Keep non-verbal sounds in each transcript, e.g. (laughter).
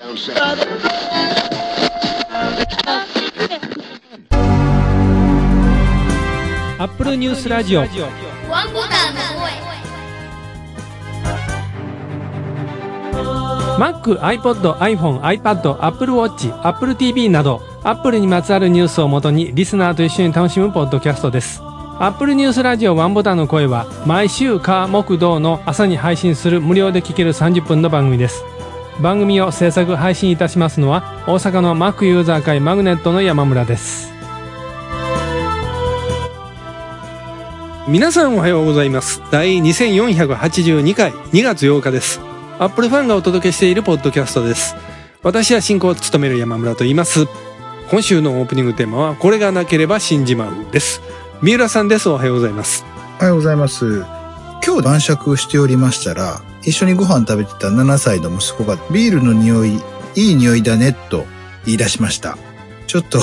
アップルニュースラジオワンボタンの声 Mac、iPod、iPhone、iPad、Apple Watch、Apple TV など Apple にまつわるニュースをもとにリスナーと一緒に楽しむポッドキャストです。アップルニュースラジオワンボタンの声は毎週火木道の朝に配信する無料で聴ける30分の番組です。番組を制作配信いたしますのは大阪の Mac ユーザー会マグネットの山村です。皆さんおはようございます。第2482回2月8日です。アップルファンがお届けしているポッドキャストです。私は進行を務める山村と言います。今週のオープニングテーマはこれがなければ死んじまうです。三浦さんです。おはようございます。おはようございます。今日晩酌しておりましたら、一緒にご飯食べてた7歳の息子がビールの匂い、いい匂いだねと言い出しました。ちょっと、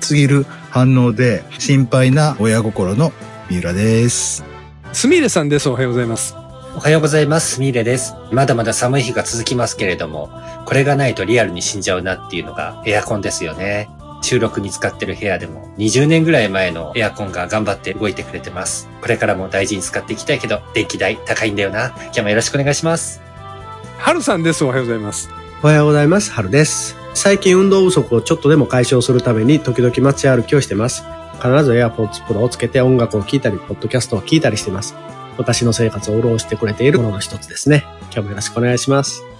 すぎる反応で心配な親心の三浦です。すみれさんですおはようございますおはようございます。ミーレです。まだまだ寒い日が続きますけれども、これがないとリアルに死んじゃうなっていうのがエアコンですよね。収録に使ってる部屋でも20年ぐらい前のエアコンが頑張って動いてくれてます。これからも大事に使っていきたいけど、電気代高いんだよな。今日もよろしくお願いします。はるさんですおはようございますおはようございます。春です。最近運動不足をちょっとでも解消するために時々街歩きをしてます。必ず AirPods Pro をつけて音楽を聴いたり、ポッドキャストを聞いたりしてます。私の生活を潤してくれているものの一つですね。今日もよろしくお願いします。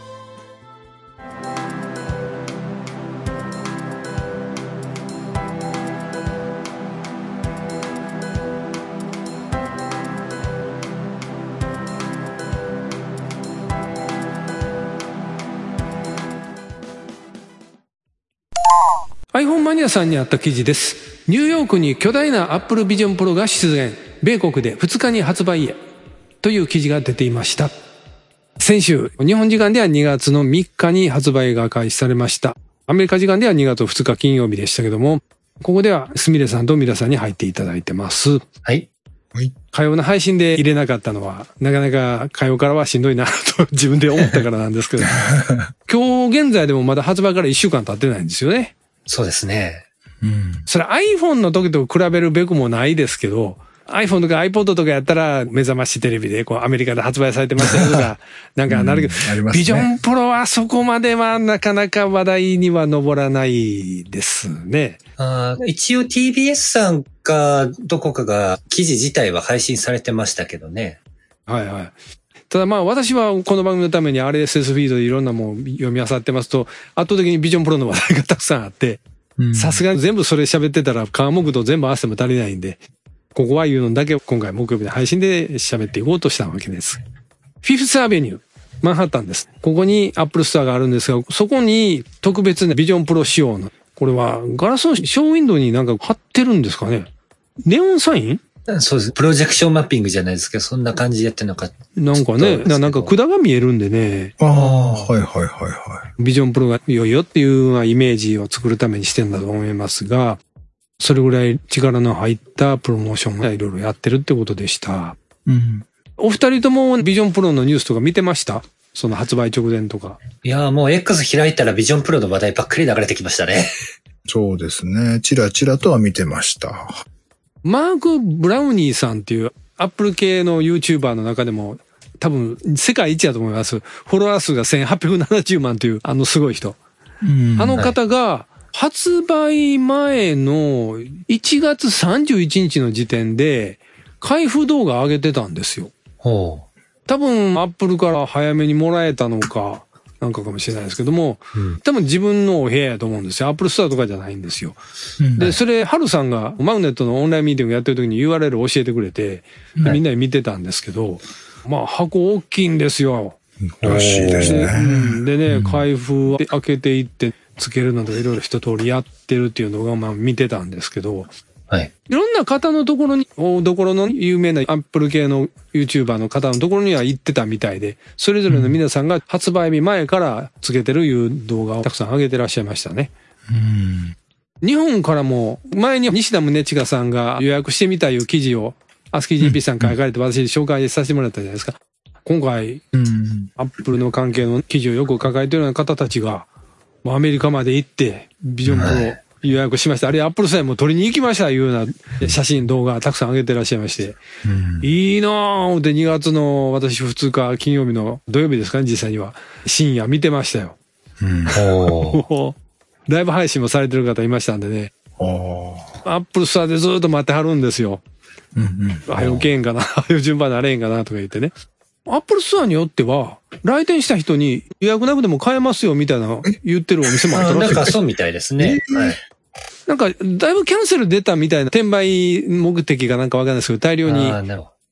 さんにあった記事です。ニューヨークに巨大な Apple Vision Pro が出現。米国で2日に発売へ。という記事が出ていました。先週日本時間では2月の3日に発売が開始されました。アメリカ時間では2月2日金曜日でしたけどもここではすみれさんと皆さんに入っていただいてます。はい。火曜の配信で入れなかったのは、なかなか火曜からはしんどいなと (laughs) 自分で思ったからなんですけど、(laughs) 今日現在でもまだ発売から1週間経ってないんですよね。そうですね。うん。それ iPhone の時と比べるべくもないですけど、iPhone とか iPod とかやったら目覚ましテレビでこうアメリカで発売されてましたよとか、(laughs) なんかなるけど、うんねビジョンプロはそこまではなかなか話題には上らないですね。あー一応 TBS さんかどこかが記事自体は配信されてましたけどね。はいはい。ただまあ私はこの番組のために RSS フィードでいろんなもん読み漁ってますと、圧倒的に Vision Pro の話題がたくさんあって、さすがに全部それ喋ってたら、火木土全部合わせても足りないんで、ここは言うのだけ今回木曜日の配信で喋っていこうとしたわけです。フィフスアベニュー、マンハッタンです。ここに Apple Store があるんですが、そこに特別な Vision Pro 仕様の、これはガラスのショーウィンドウになんか貼ってるんですかねネオンサイン？そうです。プロジェクションマッピングじゃないですけど、そんな感じでやってるのか。なんかね、ななんか管が見えるんでね、ああ、はいはいはいはビジョンプロが良いよっていうようなイメージを作るためにしてんだと思いますが、それぐらい力の入ったプロモーションがいろいろやってるってことでした。い。うん。お二人ともビジョンプロのニュースとか見てました？その発売直前とか。いやーもう X 開いたらビジョンプロの話題ばっかり流れてきましたね。そうですね。ちらちらとは見てました。マーク・ブラウニーさんっていうアップル系の YouTuber の中でも多分世界一だと思います。フォロワー数が1870万というあのすごい人。うんあの方が発売前の1月31日の時点で開封動画上げてたんですよ。ほ多分アップルから早めにもらえたのか、なんかかもしれないですけども、う。うん。多分自分のお部屋やと思うんですよ。 Apple Store とかじゃないんですよ。うんで、それ、ハルさんがマグネットのオンラインミーティングやってる時に URL を教えてくれて、でみんなで見てたんですけど、まあ箱大きいんですよ。らしいですで,、ね。でね、開封を開けていって、つけるなどいろいろ一通りやってるっていうのがまあ見てたんですけど、はい。いろんな方のところに、おどころの有名なアップル系の YouTuber の方のところには行ってたみたいで、それぞれの皆さんが発売日前からつけてるいう動画をたくさん上げてらっしゃいましたね。うん。日本からも、前に西田宗近さんが予約してみたいう記事を、アスキー GP さんから書かれて私紹介させてもらったじゃないですか。今回、うん。アップルの関係の記事をよく抱えてるような方たちが、アメリカまで行って、ビジョンプロ予約しました。あるいはアップルさんも取りに行きましたいうような写真、動画たくさん上げてらっしゃいまして。いいなぁ思って2月の私2日金曜日の土曜日ですかね、実際には。深夜見てましたよ。(laughs) おーライブ配信もされてる方いましたんでね。アップルストアでずっと待ってはるんですよ。はよ開けんかな、(laughs) はよ順番なれんかなとか言ってね。アップルストアによっては、来店した人に予約なくても買えますよみたいな言ってるお店もあったらしいあなんかそうみたいですね。はい。なんか、だいぶキャンセル出たみたいな、転売目的かなんかわかんないですけど、大量に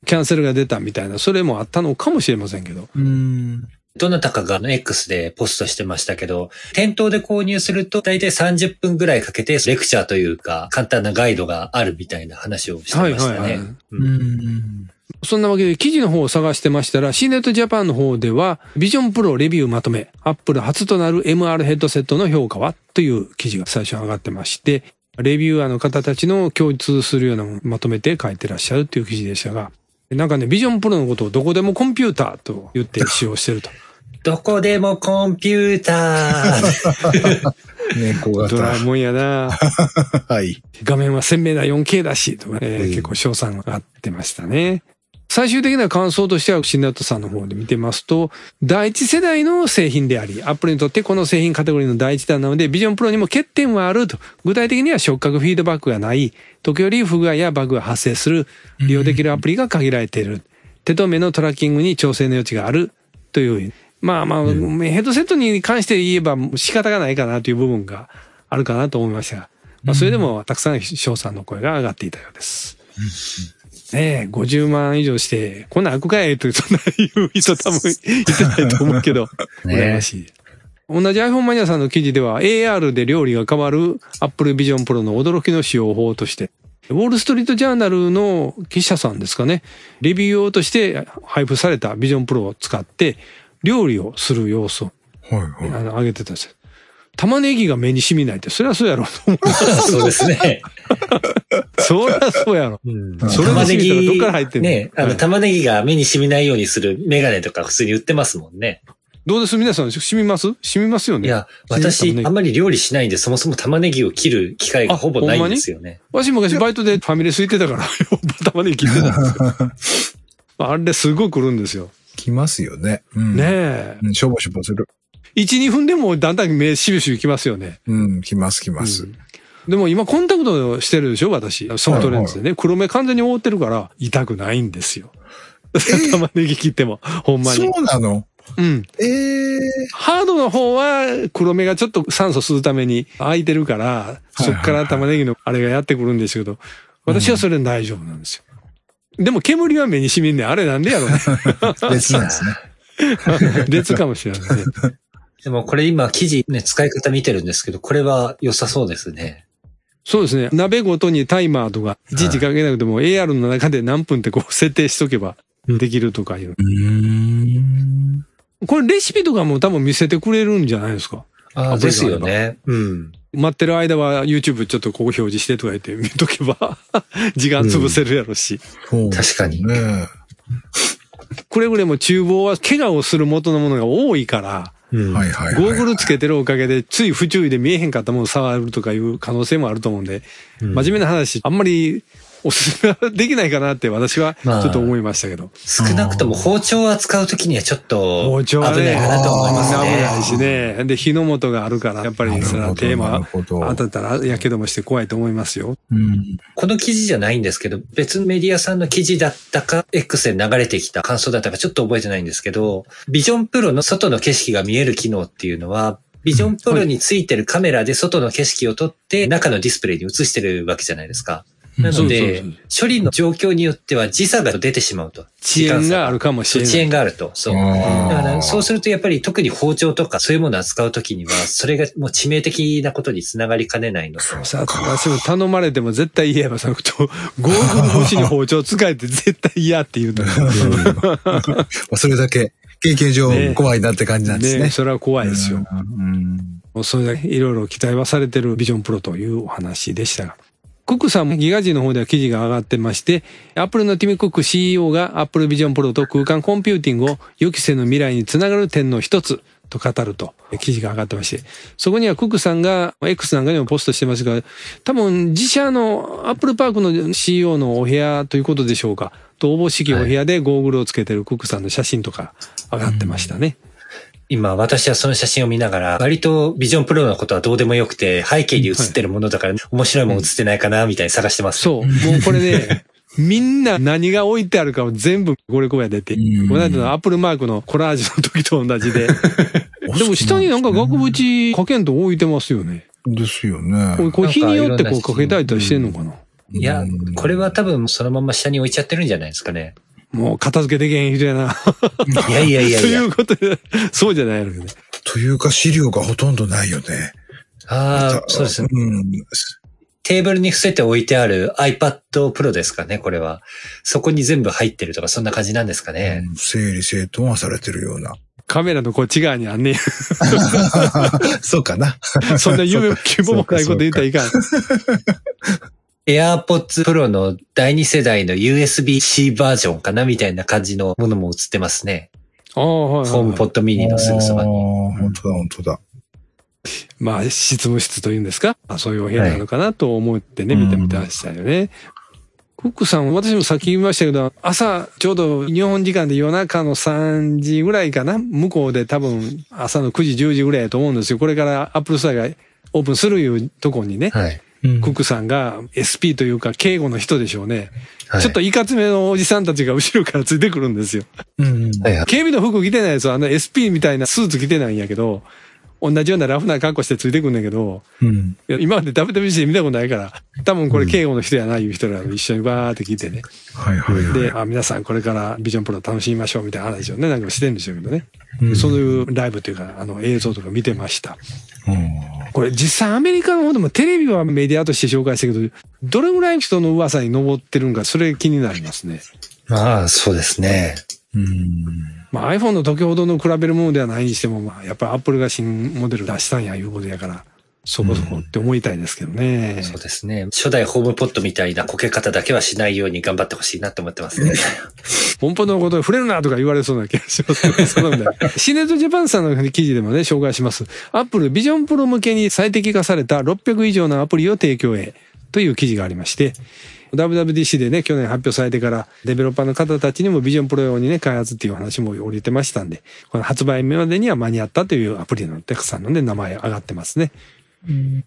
キャンセルが出たみたいな、それもあったのかもしれませんけど。うん。どなたかが X でポストしてましたけど、店頭で購入すると大体30分ぐらいかけてレクチャーというか簡単なガイドがあるみたいな話をしてましたね。そんなわけで記事の方を探してましたら、C ネットジャパンの方では、ビジョンプロレビューまとめ、アップル初となる MR ヘッドセットの評価はという記事が最初に上がってまして、レビューアーの方たちの共通するようなものをまとめて書いてらっしゃるっていう記事でしたが、なんかね、ビジョンプロのことをどこでもコンピューターと言って使用してると。どこでもコンピューター。(laughs) 猫ドラえ型。もんやな (laughs) はい。画面は鮮明な 4K だし、とか、えーうん結構賞賛があってましたね。最終的な感想としては、シンナットさんの方で見てますと、第一世代の製品であり、アップルにとってこの製品カテゴリーの第一弾なので、ビジョンプロにも欠点はあると。具体的には触覚フィードバックがない、時折不具合やバグが発生する、利用できるアプリが限られている。手と目のトラッキングに調整の余地がある、という。まあまあ、ヘッドセットに関して言えば仕方がないかなという部分があるかなと思いましたが、まあそれでもたくさん賞賛の声が上がっていたようです。ねえ、50万以上して、こんなん開くかいと、そんな言う人多分言ってないと思うけど、(laughs) ね羨ましい。同じ iPhone マニアさんの記事では AR で料理が変わる Apple Vision Pro の驚きの使用法として、ウォールストリートジャーナルの記者さんですかね、レビュー用として配布された Vision Pro を使って料理をする様子をはいはい。あの上げてたんですよ。玉ねぎが目に染みないって、そりゃそうやろと思う。そうですね。(laughs) そりゃそうやろ。うんそれで染みたらどっから入ってんの？ね、あの、はい玉ねぎが目に染みないようにするメガネとか普通に売ってますもんね。どうです？皆さん、染みます？染みますよね？いや、私、ぎあんまり料理しないんで、そもそも玉ねぎを切る機会がほぼないんですよね。(laughs) わし昔バイトでファミレス行ってたから、玉ねぎ切ってたんですよ。あれすごい来るんですよ。来ますよね。うん。ねえ。うん。しょぼしょぼする。1、2分でもだんだん目しびしびきますよね。うん。来ます来ます。うんでも今コンタクトしてるでしょ私。ソフトレンズでね。黒目完全に覆ってるから痛くないんですよ。(laughs) 玉ねぎ切っても、ほんまそに。うなの？うん。ええハードの方は黒目がちょっと酸素吸うために空いてるから、そっから玉ねぎのあれがやってくるんですけど、私はそれで大丈夫なんですよ。でも煙は目に染みんねんあれなんでやろうね。(laughs) 別なんですね。(laughs) 別かもしれないね。でもこれ今記事ね、使い方見てるんですけど、これは良さそうですね。そうですね。鍋ごとにタイマーとか、いちいちかけなくても AR の中で何分ってこう設定しとけばできるとかいう。うーん。これレシピとかも多分見せてくれるんじゃないですか？ああ、ですよね。うん。待ってる間は YouTube ちょっとここ表示してとか言って見とけば (laughs) 時間潰せるやろし。そう確かにねくれぐれも厨房は怪我をする元のものが多いから、うんはいはいはい。ゴーグルつけてるおかげでつい不注意で見えへんかったものを触るとかいう可能性もあると思うんで、うん真面目な話、あんまりおすすめはできないかなって私はちまあょっと思いましたけど。少なくとも包丁を扱うときにはちょっと包丁はね、危ないかなと思います危ね。ないしね。で、火の元があるから、やっぱりそれはテーマ当たったらやけどもして怖いと思いますよ。うん。この記事じゃないんですけど、別のメディアさんの記事だったか、X で流れてきた感想だったかちょっと覚えてないんですけど、ビジョンプロの外の景色が見える機能っていうのは、ビジョンプロについてるカメラで外の景色を撮って中のディスプレイに映してるわけじゃないですか。なのでそうそう、処理の状況によっては時差が出てしまうと。遅延があるかもしれない。遅延があると。そう。だから、そうするとやっぱり特に包丁とかそういうものを扱うときには、それがもう致命的なことにつながりかねないのと。さあ、私も頼まれても絶対言えばさ、ゴーグル越しに包丁使えて絶対嫌って言うと思う。それだけ経験上ね怖いなって感じなんですね。ねそれは怖いですよ。うん。もうそれだけいろいろ期待はされてるビジョンプロというお話でしたが。クックさんもギガジンの方では記事が上がってまして、アップルのティム・クック CEO がアップルビジョンプロと空間コンピューティングを予期せぬ未来につながる点の一つと語ると記事が上がってまして、そこにはクックさんが X なんかにもポストしてますが、多分自社のアップルパークの CEO のお部屋ということでしょうか、と思しきお部屋でゴーグルをつけてるクックさんの写真とか上がってましたね。今、私はその写真を見ながら、割とビジョンプロのことはどうでもよくて、背景に写ってるものだから面白いもの写ってないかな、みたいに探してます。そう。もうこれね、みんな何が置いてあるかを全部これこうやでて、うんこのアップルマークのコラージュの時と同じで。(laughs) でも下になんか額縁かけんと置いてますよね。ですよね。これこれ日によってこうかけたりとしてんのかな。いやうん、これは多分そのまま下に置いちゃってるんじゃないですかね。もう片付けできへん人やな。いやいやいやといやいう。ことで、そうじゃないのよね。というか資料がほとんどないよね。ああ、そうですね。うん。テーブルに伏せて置いてある iPad Pro ですかね、これは。そこに全部入ってるとか、そんな感じなんですかね。整理整頓はされてるような。カメラのこっち側にあんね (laughs) そうかな。ん。(laughs) そんな夢 (laughs) も希望もないこと言ったらいかん。AirPods Pro の第2世代の USB-C バージョンかなみたいな感じのものも映ってますね。ああ、はい、ホームポットミニのすぐそばああ、に。本当だ、本当だ。まあ、執務室というんですか？あそういうお部屋なのかなと思ってね、はい見てみてましたよね。クックさん、私もさっき言いましたけど、朝、ちょうど日本時間で夜中の3時ぐらいかな？向こうで多分朝の9時、10時ぐらいだと思うんですよ。これからアップルストアがオープンするいうとこにね、はい。クックさんが SP というか警護の人でしょうね。はいちょっといかつめのおじさんたちが後ろからついてくるんですよ。うん。警備の服着てないやつはあの SP みたいなスーツ着てないんやけど、同じようなラフな格好してついてくんだけど、うん。今まで WWC で見たことないから、多分これ警護の人やな、いう人らが一緒にバーって聞いてね。はいはいはい。で、あ、皆さんこれからビジョンプロ楽しみましょうみたいな話をね、なんかしてるんでしょうけどね。うんそういうライブというか、あの映像とか見てました。うんこれ実際アメリカの方でもテレビはメディアとして紹介したけど、どれぐらい人の噂に上ってるんか、それ気になりますね。まあ、そうですね。うん。まあ iPhone の時ほどの比べるものではないにしても、まあやっぱり Apple が新モデル出したんやいうことやから、そこそこって思いたいですけどね。そうですね。初代ホームポットみたいなこけ方だけはしないように頑張ってほしいなと思ってますね。(laughs) 本当のことに触れるなとか言われそうな気がしますね。そのね (laughs) シネットジャパンさんの記事でもね、紹介します。Apple Vision Pro 向けに最適化された600以上のアプリを提供へという記事がありまして、WWDC でね、去年発表されてから、デベロッパーの方たちにも Vision Pro 用にね、開発っていう話も降りてましたんで、この発売までには間に合ったというアプリのたくさんのね、名前上がってますね。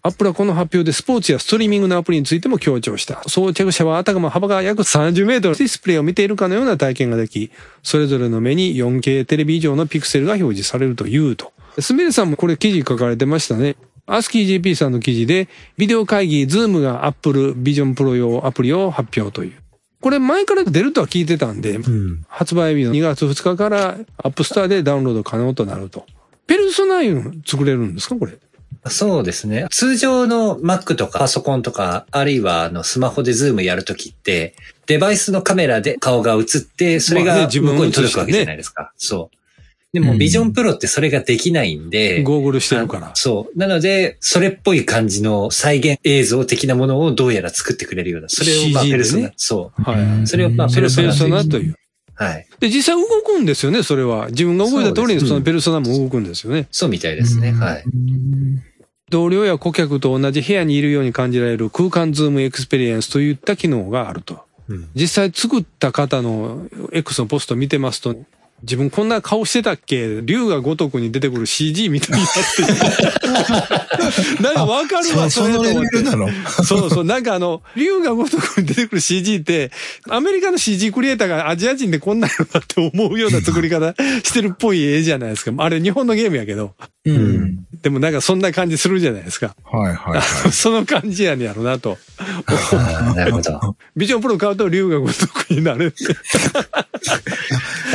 アップルはこの発表でスポーツやストリーミングのアプリについても強調した。装着者はあたかも幅が約30メートルディスプレイを見ているかのような体験ができ、それぞれの目に 4K テレビ以上のピクセルが表示されるというと。スミレさんもこれ記事書かれてましたね。アスキー JP さんの記事で、ビデオ会議、ズームが Apple Vision Pro 用アプリを発表という。これ前から出るとは聞いてたんで、うん。発売日の2月2日からアップストアでダウンロード可能となると。ペルソナいうの作れるんですかこれ？そうですね。通常の Mac とかパソコンとか、あるいはあのスマホでズームやるときって、デバイスのカメラで顔が映って、それが向こうに届くわけじゃないですか。そう。でも、うんビジョンプロってそれができないんで、ゴーグルしてるからあ。そう。なので、それっぽい感じの再現映像的なものをどうやら作ってくれるような。それをまあペルソナ。そはい。それをまあそれをペルソナペルソナという。う。はい。で、実際動くんですよね、それは。自分が動いた通りにそのペルソナも動くんですよね。そうみたいですね。はい。同僚や顧客と同じ部屋にいるように感じられる空間ズームエクスペリエンスといった機能があると。うん実際作った方の X のポスト見てますと、自分こんな顔してたっけ？竜が如くに出てくる CG みたいになってる。(laughs) なんかわかるわ、そそのレれと思ってベルなの？そうそう。なんかあの、竜が如くに出てくる CG って、アメリカの CG クリエイターがアジア人でこんなんやろなって思うような作り方してるっぽい絵じゃないですか。あれ日本のゲームやけど。うん。でもなんかそんな感じするじゃないですか。はいはいはい。その感じやねやろなと。(laughs) なるほど。(laughs) ビジョンプロ買うと竜が如くになる。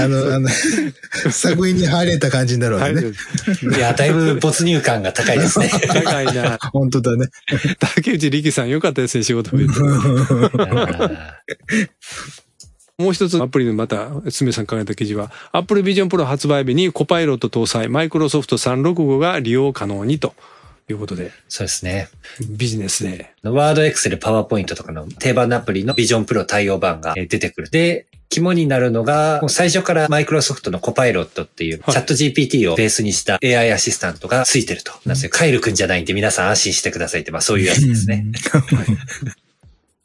あの、あの、(laughs) 作品に入れた感じになるわはいけね。いや、だいぶ没入感が高いですね。高いな。(laughs) 本当だね。竹内力さんよかったですね、仕事増えて。(laughs) もう一つアプリのまた、すみさん考えた記事は、Apple Vision Pro 発売日にコパイロット搭載、マイクロソフト365が利用可能にということで、そうですね。ビジネスで。ワード、エクセル、パワーポイントとかの定番のアプリのビジョンプロ対応版がえー出てくる。で、肝になるのが、もう最初からマイクロソフトのコパイロットっていう、はいチャット GPT をベースにした AI アシスタントがついてると。なんですよ。カイルくんじゃないんで皆さん安心してくださいって、まあそういうやつですね。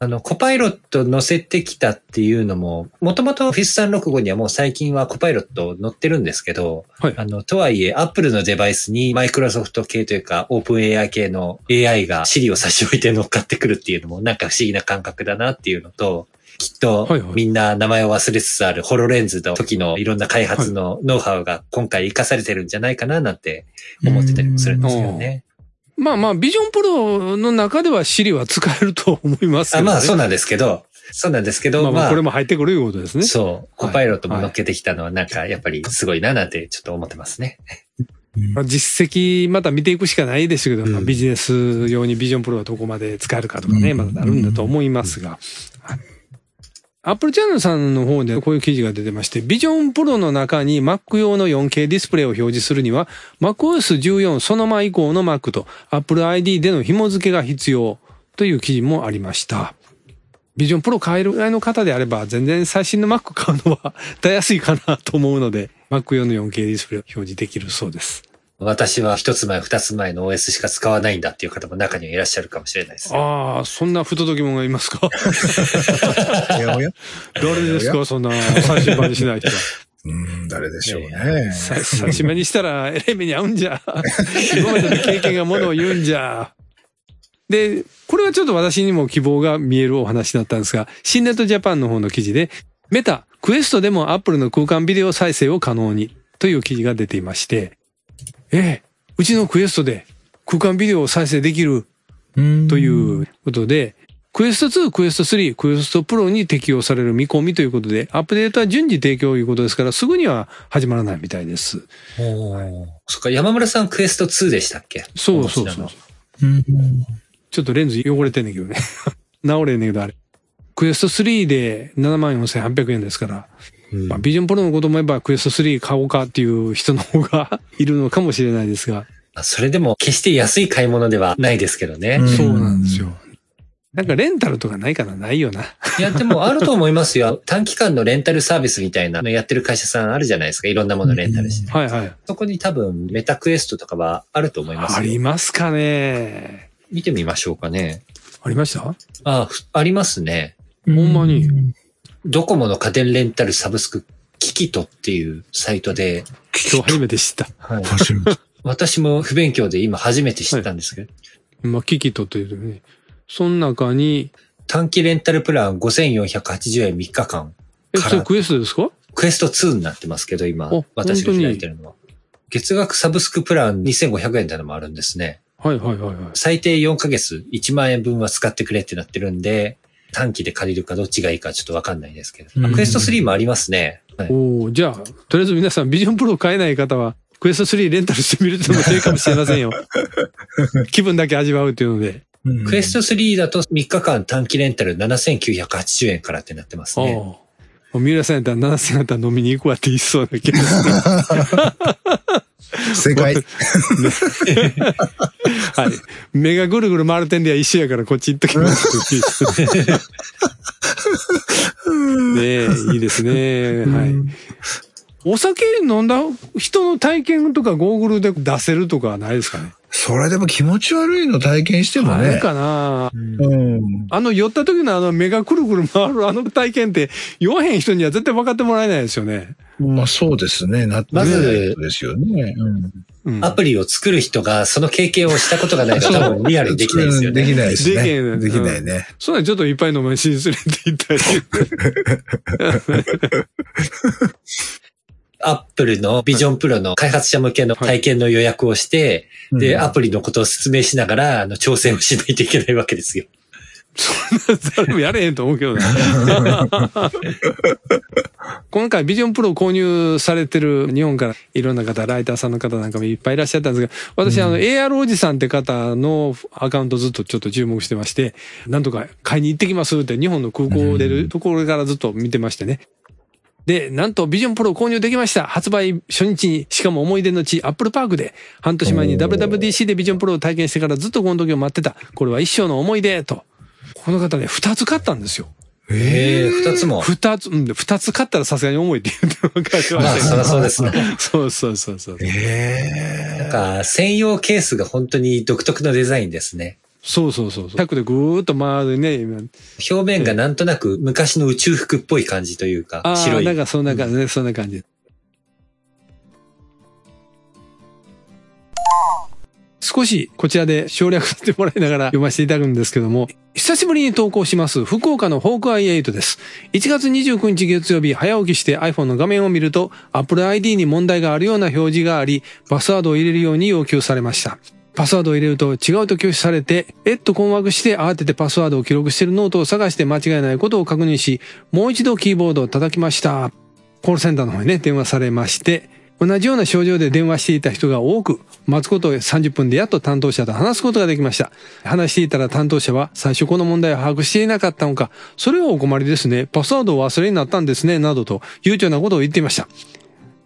あの、コパイロット載せてきたっていうのも、もともと FIS365 にはもう最近はコパイロット載ってるんですけど、はいあの、とはいえ、Apple のデバイスにマイクロソフト系というか、オープン AI 系の AI が Siri を差し置いて乗っかってくるっていうのもなんか不思議な感覚だなっていうのと、きっとみんな名前を忘れつつあるホロレンズの時のいろんな開発のノウハウが今回活かされてるんじゃないかななんて思ってたりもするんですけどね。まあまあ、ビジョンプロの中では Siri は使えると思いますけあど、ね。まあそうなんですけど、そうなんですけど、まあまあ、まあこれも入ってくるいうことですね。そう。コパイロットも乗っけてきたのはなんかやっぱりすごいななんてちょっと思ってますね。まあ実績また見ていくしかないですけど、うんまあビジネス用にビジョンプロはどこまで使えるかとかね、うんまだあるんだと思いますが。アップルチャンネルさんの方でこういう記事が出てまして、ビジョンプロの中に Mac 用の 4K ディスプレイを表示するには、MacOS14 そのま以降の Mac と Apple ID での紐付けが必要という記事もありました。ビジョンプロ買えるぐらいの方であれば、全然最新の Mac 買うのは (laughs) たやすいかなと思うので、Mac 用の 4K ディスプレイを表示できるそうです。私は一つ前、二つ前の OS しか使わないんだっていう方も中にはいらっしゃるかもしれないですね。ああ、そんな不届き者がいますか？おやおや誰ですかそんな最新版にしない人は？うん、誰でしょうね。さ最新版にしたら、えらい目に遭うんじゃ。(laughs) 今までの経験がものを言うんじゃ。で、これはちょっと私にも希望が見えるお話だったんですが、新ネットジャパンの方の記事で、メタ、クエストでもアップルの空間ビデオ再生を可能にという記事が出ていまして、ええ、うちのクエストで空間ビデオを再生できるということで、クエスト2、クエスト3、クエストプロに適用される見込みということで、アップデートは順次提供ということですから、すぐには始まらないみたいです。そっか、山村さんクエスト2でしたっけ？そうそうそうちなの。うんちょっとレンズ汚れてんねんけどね。(laughs) 治れんねんけど、あれ。クエスト3で74,800円ですから、うんまあ、ビジョンプロのことも言えばクエスト3買おうかっていう人の方が (laughs) いるのかもしれないですが、あそれでも決して安い買い物ではないですけどね。うんそうなんですよ。なんかレンタルとかないかなないよな。いや、でもあると思いますよ。短期間のレンタルサービスみたいなのやってる会社さんあるじゃないですか。いろんなものレンタルして。はいはい。そこに多分メタクエストとかはあると思いますありよ。ますかね見てみましょうかね。ありました？あ、ふありますね。ほんまに。ドコモの家電レンタルサブスク、キキトっていうサイトで、今日初めて知った。はい初めて私も不勉強で今初めて知ったんですけど、まあ、キキトというね。その中に、短期レンタルプラン5480円3日間。え、からそれクエストですか？クエスト2になってますけど、今お、私が開いてるのは。月額サブスクプラン2500円ってのもあるんですね。はいはいはいはい。最低4ヶ月1万円分は使ってくれってなってるんで、短期で借りるかどっちがいいかちょっとわかんないですけど。あうんクエスト3もありますね。はいおおじゃあ、とりあえず皆さんビジョンプロ買えない方は、クエスト3レンタルしてみるっていうのも手いいかもしれませんよ。(laughs) 気分だけ味わうっていうので。クエスト3だと3日間短期レンタル7980円からってなってますね。三浦さんやったら7000円やったら飲みに行くわって言いそうだけど。(laughs) 正解。(laughs) はい。目がぐるぐる回る点では一緒やからこっち行っときます。ねえ、(laughs) いいですね。はい。お酒飲んだ人の体験とかゴーグルで出せるとかはないですかね？それでも気持ち悪いの体験してもね。あるかなうん。あの酔った時のあの目がくるくる回るあの体験って酔わへん人には絶対分かってもらえないですよね。まあそうですね。なってまずですよね。うん。うん。アプリを作る人がその経験をしたことがないと多分リアルにできないですよね。できないですね。できないできないね。そんなんちょっといっぱい飲ましにするって言ったり。アップルのビジョンプロの開発者向けの体験の予約をして、で、うんアプリのことを説明しながら、あの、挑戦をしないといけないわけですよ。誰もやれへんと思うけどな。(laughs) 今回ビジョンプロを購入されてる日本からいろんな方、ライターさんの方なんかもいっぱいいらっしゃったんですが、私、あの、AR おじさんって方のアカウントずっとちょっと注目してまして、なんとか買いに行ってきますって日本の空港を出るところからずっと見てましてね。で、なんとビジョンプロを購入できました。発売初日に、しかも思い出の地、アップルパークで、半年前に WWDC でビジョンプロを体験してからずっとこの時を待ってた。これは一生の思い出、と。この方ね、二つ買ったんですよ。ええ二つも。二つ、うん、二つ買ったらさすがに重いって言って分かりままあ、そりゃそうですね。(laughs) そうそうそうそう。えなんか、専用ケースが本当に独特のデザインですね。そうそうそうそう。100でぐーっと回るね、今。表面がなんとなく昔の宇宙服っぽい感じというか、白い。なんかそんな感じね、そんな感じ。少しこちらで省略してもらいながら読ませていただくんですけども、久しぶりに投稿します福岡のホークアイ8です。1月29日月曜日早起きして iPhone の画面を見ると Apple ID に問題があるような表示があり、パスワードを入れるように要求されました。パスワードを入れると違うと拒否されて、えっと困惑して慌ててパスワードを記録しているノートを探して間違いないことを確認し、もう一度キーボードを叩きました。コールセンターの方にね、電話されまして、同じような症状で電話していた人が多く、待つことを30分でやっと担当者と話すことができました。話していたら担当者は最初この問題を把握していなかったのか、それはお困りですね。パスワードを忘れになったんですね、などと悠長なことを言っていました。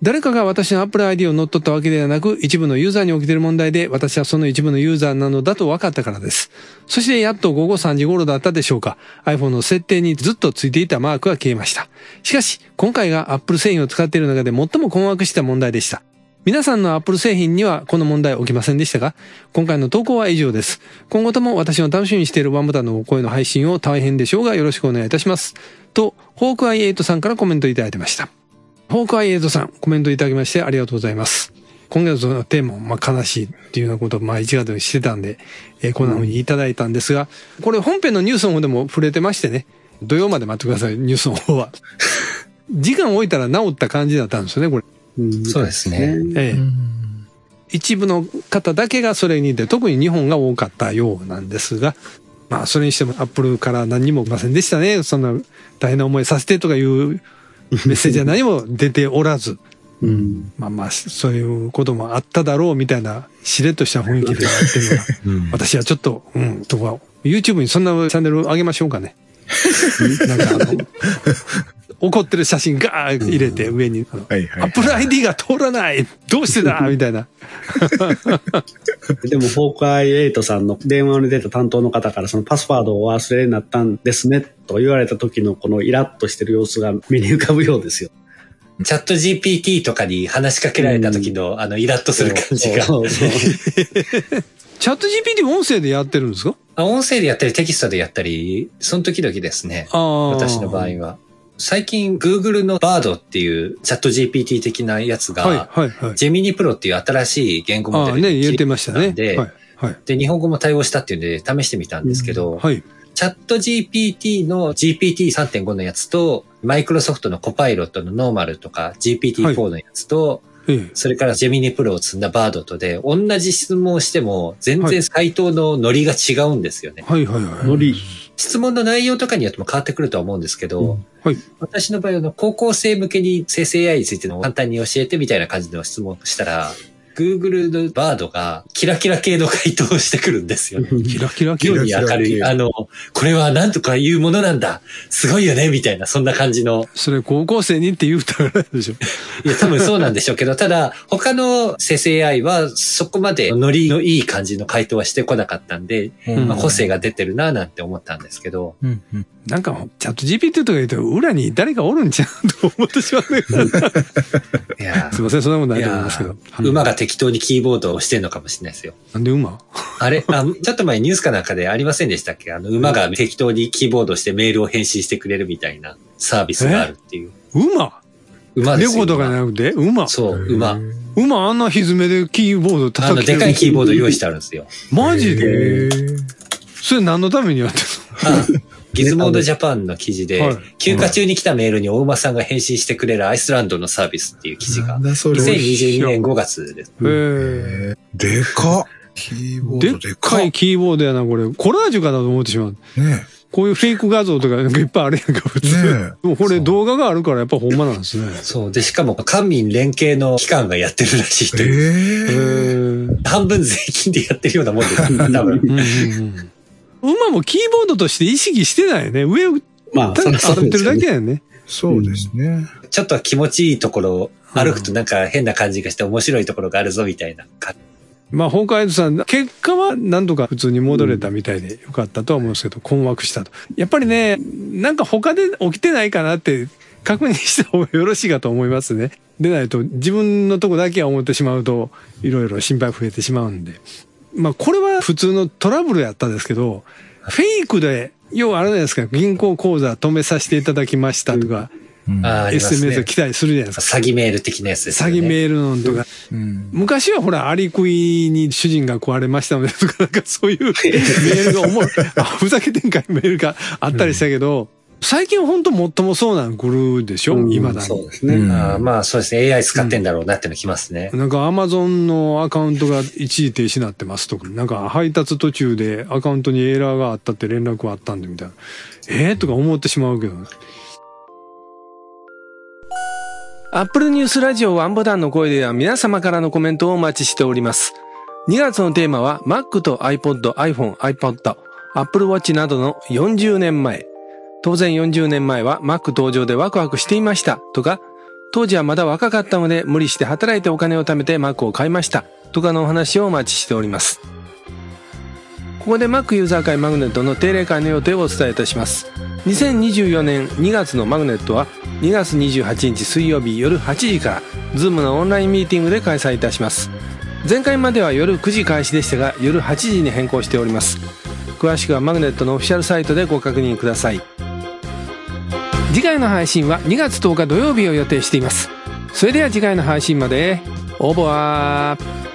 誰かが私の Apple ID を乗っ取ったわけではなく、一部のユーザーに起きている問題で、私はその一部のユーザーなのだと分かったからです。そしてやっと午後3時頃だったでしょうか。iPhone の設定にずっとついていたマークが消えました。しかし、今回が Apple 製品を使っている中で最も困惑した問題でした。皆さんの Apple 製品にはこの問題起きませんでしたが、今回の投稿は以上です。今後とも私の楽しみにしているワンボタンのお声の配信を大変でしょうがよろしくお願いいたします。と、ホークアイ8さんからコメントいただいてました。ホークアイエイトさん、コメントいただきましてありがとうございます。今月のテーマも、まあ、悲しいっていうようなことを、まあ、1月にしてたんで、えーこんな風にいただいたんですが、これ本編のニュースの方でも触れてましてね、土曜まで待ってください、ニュースの方は。(laughs) 時間置いたら治った感じだったんですよね、これ。うんそうですね。ええ一部の方だけがそれにで、特に日本が多かったようなんですが、まあ、それにしてもアップルから何にも来ませんでしたね。そんな大変な思いさせてとかいう (laughs) メッセージは何も出ておらず。うん。まあまあ、そういうこともあっただろうみたいな、しれっとした雰囲気でやってるのが、私はちょっと、うん、とか、YouTube にそんなチャンネル上げましょうかね。(laughs) なんかあの、怒ってる写真ガー入れて上に。アップル ID が通らないどうしてだ？みたいな。(laughs) でも、フォークアイエイトさんの電話に出た担当の方から、そのパスワードをお忘れになったんですね、と言われた時のこのイラッとしてる様子が目に浮かぶようですよ。チャット GPT とかに話しかけられた時の、あの、イラッとする感じが。(laughs) チャット GPT 音声でやってるんですか？あ音声でやったりテキストでやったり、その時々ですね。私の場合は。最近 Google の Bard っていうチャット GPT 的なやつが、はい、はい、はい。ジェミニプロっていう新しい言語モデルに言ってましたね。で、はい、はい。で、日本語も対応したっていうんで試してみたんですけど、はい。チャット GPT の GPT3.5 のやつと、マイクロソフトのコパイロットのノーマルとか GPT4 のやつと、ええ。それからジェミニプロを積んだバードとで、同じ質問をしても、全然回答のノリが違うんですよね。はい、はい、はい。ノリ。質問の内容とかによっても変わってくるとは思うんですけど、はい。私の場合は高校生向けに生成 AI についての簡単に教えてみたいな感じの質問をしたら、Google のバードがキラキラ系の回答をしてくるんですよね。キラキラキラ妙に。明るい。あの、これは何とかいうものなんだ。すごいよねみたいな、そんな感じの。それ高校生にって言うたらでしょ。(laughs) いや、多分そうなんでしょうけど、ただ、(laughs) 他の生成 AI はそこまでノリのいい感じの回答はしてこなかったんで、うんまあ、個性が出てるななんて思ったんですけど、うんうんなんか、チャット GPT とか言うと、裏に誰かおるんちゃうと思ってしまうね。(laughs) いやすいません、そんなことないと思いますけど。馬が適当にキーボードを押してんのかもしれないですよ。なんで馬？あれ？あ、ちょっと前ニュースかなんかでありませんでしたっけ？あの、馬が適当にキーボードをしてメールを返信してくれるみたいなサービスがあるっていう。馬？馬ですよ。猫とかじゃ馬なくて？馬？そう、馬。馬あんな歪めでキーボードあ叩けるの、でかいキーボード用意してあるんですよ。マジへでー。それ何のためにやってるあギズモードジャパンの記事で、はい休暇中に来たメールにお馬さんが返信してくれるアイスランドのサービスっていう記事がなん、だそれ。2022年5月です。のへでかっ。キーボでっードでかっ。かいキーボードやな、これ。コラージュかなと思ってしまう。ねこういうフェイク画像とかなんかいっぱいあるやんか、普通。ねでもこれ動画があるからやっぱほんまなんですね。そう。で、しかも官民連携の機関がやってるらしいえ。という。えー。半分税金でやってるようなもんです。(laughs) 多分。うんうんうん馬もキーボードとして意識してないよね。上をまあ、ただそ歩いてるだうですよねけやね。そうですね。ちょっと気持ちいいところを歩くとなんか変な感じがして面白いところがあるぞみたいな感じ。まあ、ホークアイズさん、結果はなんとか普通に戻れたみたいでよかったとは思うんですけど、困惑したと。やっぱりね、なんか他で起きてないかなって確認した方がよろしいかと思いますね。でないと自分のとこだけは思ってしまうと、いろいろ心配増えてしまうんで。まあ、これは普通のトラブルやったんですけど、フェイクで、要はあれじゃないですか、銀行口座止めさせていただきましたとか、うんあーありますね SMS 来たりするじゃないですか。詐欺メール的なやつですよね。詐欺メールのとか。うん昔はほら、アリクイに主人が壊れましたのでとか、なんかそういうメールが重い、あふざけてんかいメールがあったりしたけど、最近本当もっともそうなん来るでしょ、うん今だに。そうですね。うんあーまあそうですね。AI 使ってんだろうなってのきますね。なんかアマゾンのアカウントが一時停止になってますとか、なんか配達途中でアカウントにエラーがあったって連絡があったんでみたいな。えー、とか思ってしまうけどね。アップルニュースラジオワンボタンの声では皆様からのコメントをお待ちしております。2月のテーマは Mac と iPod、iPhone、iPod、Apple Watch などの40年前。当然40年前は Mac 登場でワクワクしていましたとか、当時はまだ若かったので無理して働いてお金を貯めて Mac を買いましたとかのお話をお待ちしております。ここで Mac ユーザー会マグネットの定例会の予定をお伝えいたします。2024年2月のマグネットは2月28日水曜日夜8時から Zoom のオンラインミーティングで開催いたします。前回までは夜9時開始でしたが夜8時に変更しております。詳しくはマグネットのオフィシャルサイトでご確認ください。次回の配信は2月10日土曜日を予定しています。それでは次回の配信まで。オーバー